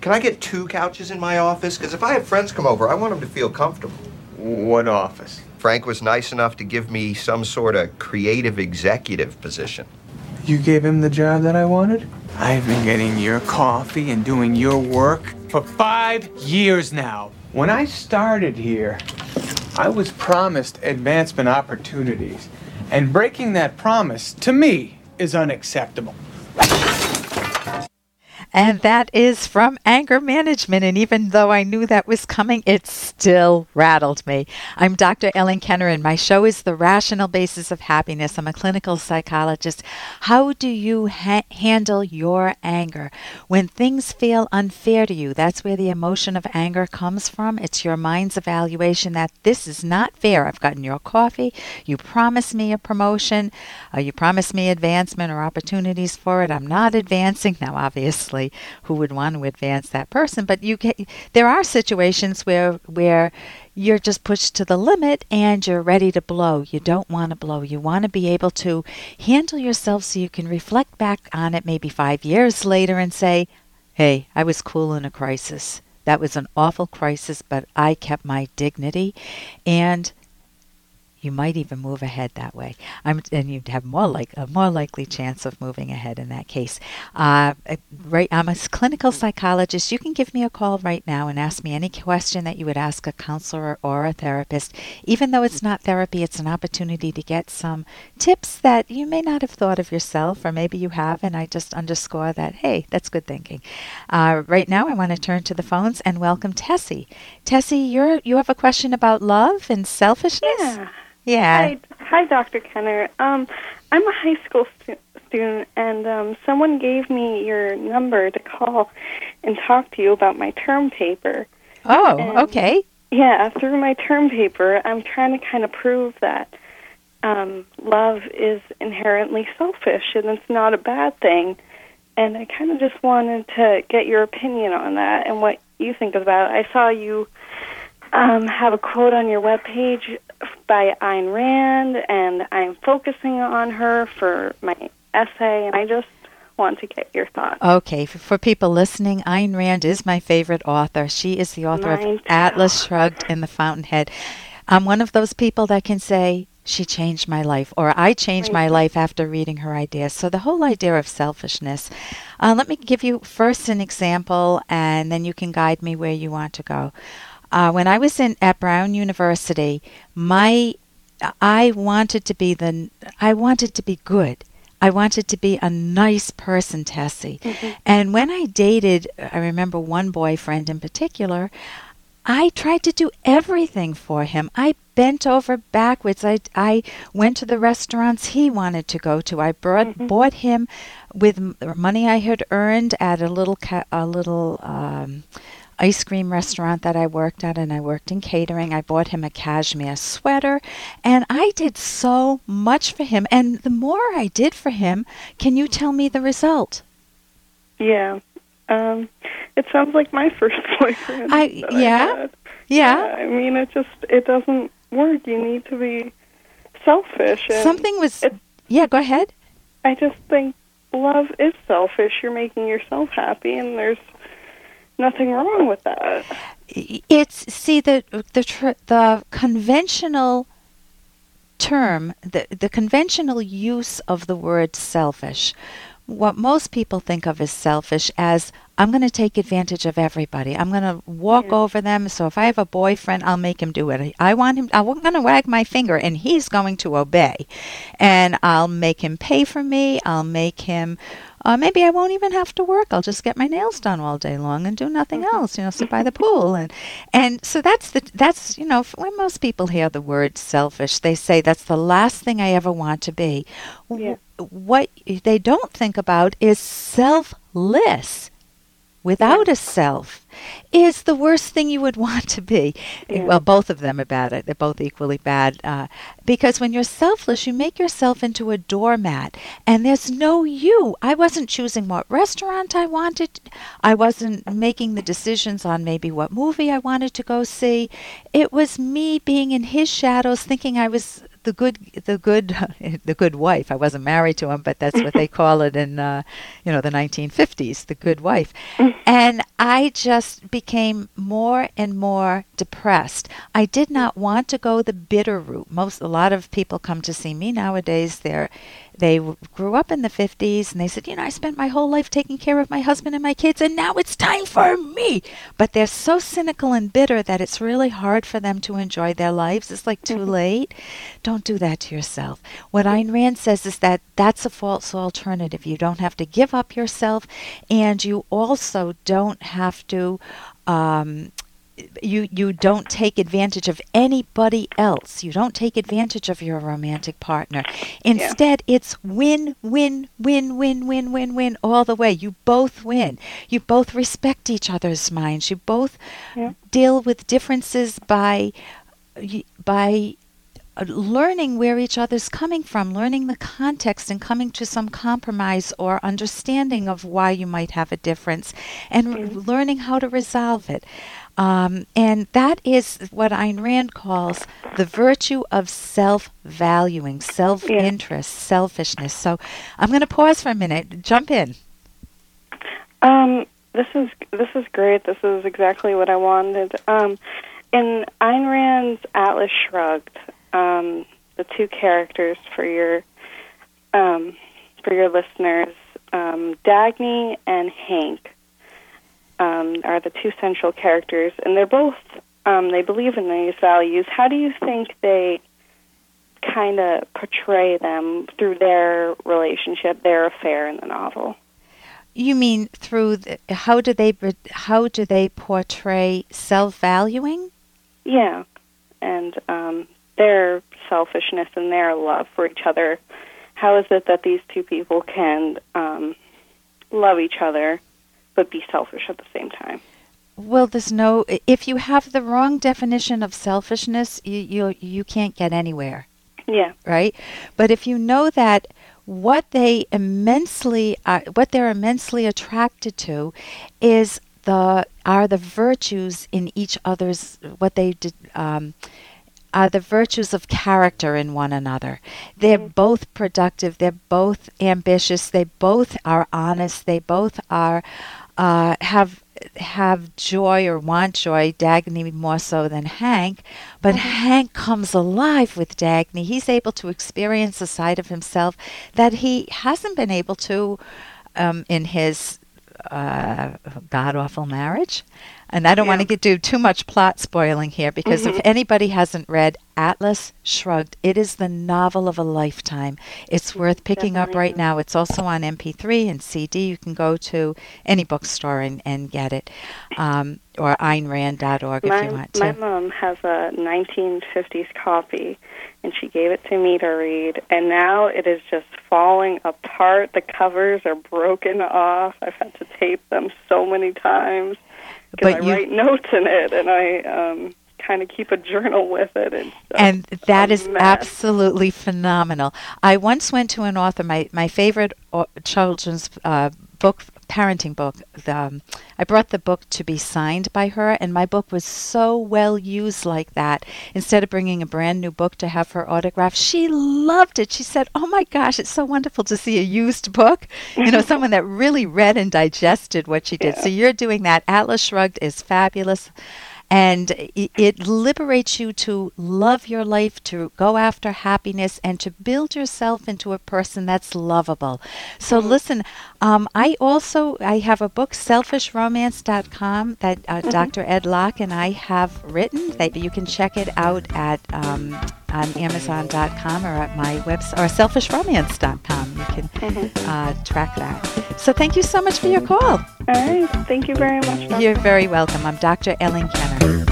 Can I get two couches in my office? Because if I have friends come over, I want them to feel comfortable. What office? Frank was nice enough to give me some sort of creative executive position. You gave him the job that I wanted? I've been getting your coffee and doing your work for five years now. When I started here, I was promised advancement opportunities. And breaking that promise, to me, is unacceptable. And that is from anger management. And even though I knew that was coming, it still rattled me. I'm Dr. Ellen Kenner, and my show is The Rational Basis of Happiness. I'm a clinical psychologist. How do you ha- handle your anger? When things feel unfair to you, that's where the emotion of anger comes from. It's your mind's evaluation that this is not fair. I've gotten your coffee. You promised me a promotion. Uh, you promised me advancement or opportunities for it. I'm not advancing. Now, obviously, who would want to advance that person. But you can, there are situations where where you're just pushed to the limit and you're ready to blow. You don't want to blow. You want to be able to handle yourself so you can reflect back on it maybe five years later and say, "Hey, I was cool in a crisis." That was an awful crisis, but I kept my dignity and you might even move ahead that way. I'm, and you'd have more like a more likely chance of moving ahead in that case. Uh, right, I'm a clinical psychologist. You can give me a call right now and ask me any question that you would ask a counselor or a therapist. Even though it's not therapy, it's an opportunity to get some tips that you may not have thought of yourself, or maybe you have. And I just underscore that. Hey, that's good thinking. Uh, right now, I want to turn to the phones and welcome Tessie. Tessie, you're you have a question about love and selfishness. Yeah. Yeah. Hi, hi, Dr. Kenner. Um, I'm a high school stu- student, and um, someone gave me your number to call and talk to you about my term paper. Oh, And- okay. Yeah, through my term paper, I'm trying to kind of prove that um, love is inherently selfish and it's not a bad thing. And I kind of just wanted to get your opinion on that and what you think about it. I saw you um, have a quote on your webpage by Ayn Rand, and I'm focusing on her for my essay, and I just want to get your thoughts. Okay, for people listening, Ayn Rand is my favorite author. She is the author Mine of too. Atlas Shrugged and The Fountainhead. I'm one of those people that can say, she changed my life, or I changed my life after reading her ideas. So, the whole idea of selfishness. Uh, let me give you first an example, and then you can guide me where you want to go. Uh, when I was in at Brown University, my I wanted to be the I wanted to be good. I wanted to be a nice person, Tessie. And when I dated, I remember one boyfriend in particular, I tried to do everything for him. I bent over backwards. I, I went to the restaurants he wanted to go to. I brought, bought him with money I had earned at a little ca- a little um, ice cream restaurant that I worked at, and I worked in catering. I bought him a cashmere sweater, and I did so much for him. And the more I did for him, can you tell me the result? Yeah. Um, it sounds like my first boyfriend. I- yeah? had. Yeah. I mean, it just it doesn't work. You need to be selfish. And Something was. it- Yeah, go ahead. I just think love is selfish. You're making yourself happy, and there's nothing wrong with that. it's see the the tr- the conventional term the the conventional use of the word selfish what most people think of as selfish as I'm going to take advantage of everybody. I'm going to walk over them. So if I have a boyfriend, I'll make him do it. I want him. I'm going to wag my finger, and he's going to obey. And I'll make him pay for me. I'll make him. Uh, maybe I won't even have to work. I'll just get my nails done all day long and do nothing else. You know, sit by the pool and and so that's the that's you know when most people hear the word selfish, they say that's the last thing I ever want to be. Yeah. What they don't think about is selfless without a self is the worst thing you would want to be. Yeah. Well, both of them are bad. They're both equally bad. Uh, because when you're selfless, you make yourself into a doormat, and there's no you. I wasn't choosing what restaurant I wanted. I wasn't making the decisions on maybe what movie I wanted to go see. It was me being in his shadows, thinking I was the good the good the good wife. I wasn't married to him, but that's what they call it in uh, you know the 1950s, the good wife. and I just became more and more depressed. I did not want to go the bitter route. Most a lot of people come to see me nowadays. They're they grew up in the 50s and they said, You know, I spent my whole life taking care of my husband and my kids, and now it's time for me. But they're so cynical and bitter that it's really hard for them to enjoy their lives. It's like too late. Don't do that to yourself. What Ayn Rand says is that that's a false alternative. You don't have to give up yourself, and you also don't have to. Um, you you don't take advantage of anybody else. You don't take advantage of your romantic partner. Instead, yeah. it's win win win win win win win all the way. You both win. You both respect each other's minds. You both yeah. deal with differences by by uh, learning where each other's coming from, learning the context, and coming to some compromise or understanding of why you might have a difference, and mm-hmm. learning how to resolve it. Um, and that is what Ayn Rand calls the virtue of self valuing, self interest, yeah. selfishness. So I'm going to pause for a minute. Jump in. Um, this is this is great. This is exactly what I wanted. Um, in Ayn Rand's Atlas Shrugged, um, the two characters for your um, for your listeners, um, Dagny and Hank um, are the two central characters, and they're both um, they believe in these values. How do you think they kind of portray them through their relationship, their affair in the novel? You mean through the, how do they how do they portray self valuing? Yeah, and um, their selfishness and their love for each other. How is it that these two people can um, love each other but be selfish at the same time. Well, there's no. If you have the wrong definition of selfishness, you you you can't get anywhere. Yeah. Right. But if you know that what they immensely uh, what they're immensely attracted to is the are the virtues in each other's what they did. Um, are the virtues of character in one another. They're mm-hmm. both productive, they're both ambitious, they both are honest, they both are uh, have have joy or want joy, Dagny more so than Hank, but mm-hmm. Hank comes alive with Dagny. He's able to experience a side of himself that he hasn't been able to um, in his uh, god awful marriage. And I don't yeah. want to get do too much plot spoiling here because mm-hmm. if anybody hasn't read Atlas Shrugged, it is the novel of a lifetime. It's worth picking Definitely. up right now. It's also on MP3 and CD. You can go to any bookstore and, and get it, um, or AynRand.org my, if you want to. My mom has a 1950s copy, and she gave it to me to read, and now it is just falling apart. The covers are broken off. I've had to tape them so many times because I you, write notes in it and I um, kind of keep a journal with it. And, and that is mess. absolutely phenomenal. I once went to an author, my, my favorite children's uh, book parenting book. Um, I brought the book to be signed by her, and my book was so well used like that. Instead of bringing a brand new book to have her autograph, she loved it. She said, "Oh my gosh, it's so wonderful to see a used book. You know, someone that really read and digested what she did." Yeah. So you're doing that. Atlas Shrugged is fabulous and it, liberates you to love your life, to go after happiness, and to build yourself into a person that's lovable. So mm-hmm. listen, um, I also I have a book, SelfishRomance.com, that uh, mm-hmm. Dr. Ed Locke and I have written. That you can check it out at um, on Amazon.com or at my website or SelfishRomance.com. You can mm-hmm. uh, track that. So thank you so much for your call. All right. Thank you very much. Dr. You're very welcome. I'm Dr. Ellen Kenner.